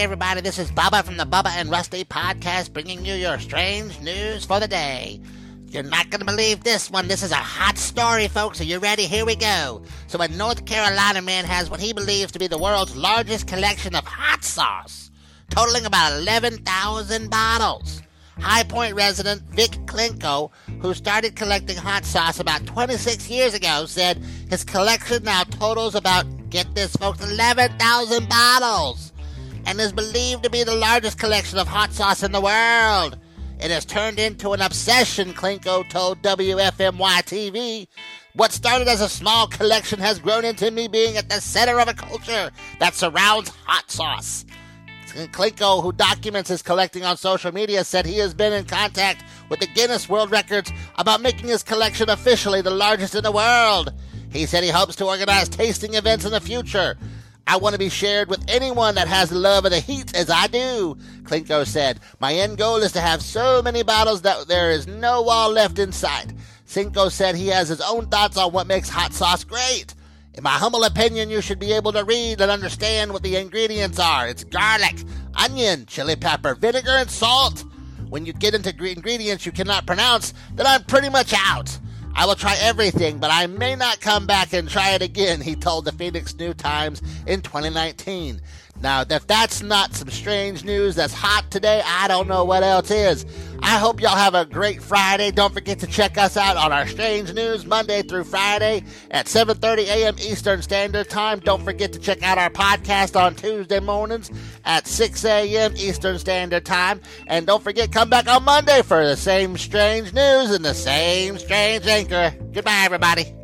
Everybody, this is Bubba from the Bubba and Rusty podcast, bringing you your strange news for the day. You're not going to believe this one. This is a hot story, folks. Are you ready? Here we go. So, a North Carolina man has what he believes to be the world's largest collection of hot sauce, totaling about 11,000 bottles. High Point resident Vic Clinco, who started collecting hot sauce about 26 years ago, said his collection now totals about, get this, folks, 11,000 bottles and is believed to be the largest collection of hot sauce in the world. It has turned into an obsession, Clinco told WFMY TV. What started as a small collection has grown into me being at the center of a culture that surrounds hot sauce. Clinco, who documents his collecting on social media, said he has been in contact with the Guinness World Records about making his collection officially the largest in the world. He said he hopes to organize tasting events in the future I want to be shared with anyone that has the love of the heat as I do, Clinco said. My end goal is to have so many bottles that there is no wall left in sight. Clinco said he has his own thoughts on what makes hot sauce great. In my humble opinion, you should be able to read and understand what the ingredients are. It's garlic, onion, chili pepper, vinegar, and salt. When you get into ingredients you cannot pronounce, then I'm pretty much out. I will try everything, but I may not come back and try it again, he told the Phoenix New Times in 2019. Now, if that's not some strange news that's hot today, I don't know what else is. I hope y'all have a great Friday. Don't forget to check us out on our strange news Monday through Friday at 7:30 a.m. Eastern Standard Time. Don't forget to check out our podcast on Tuesday mornings at 6 a.m. Eastern Standard Time. And don't forget come back on Monday for the same strange news and the same strange anchor. Goodbye everybody.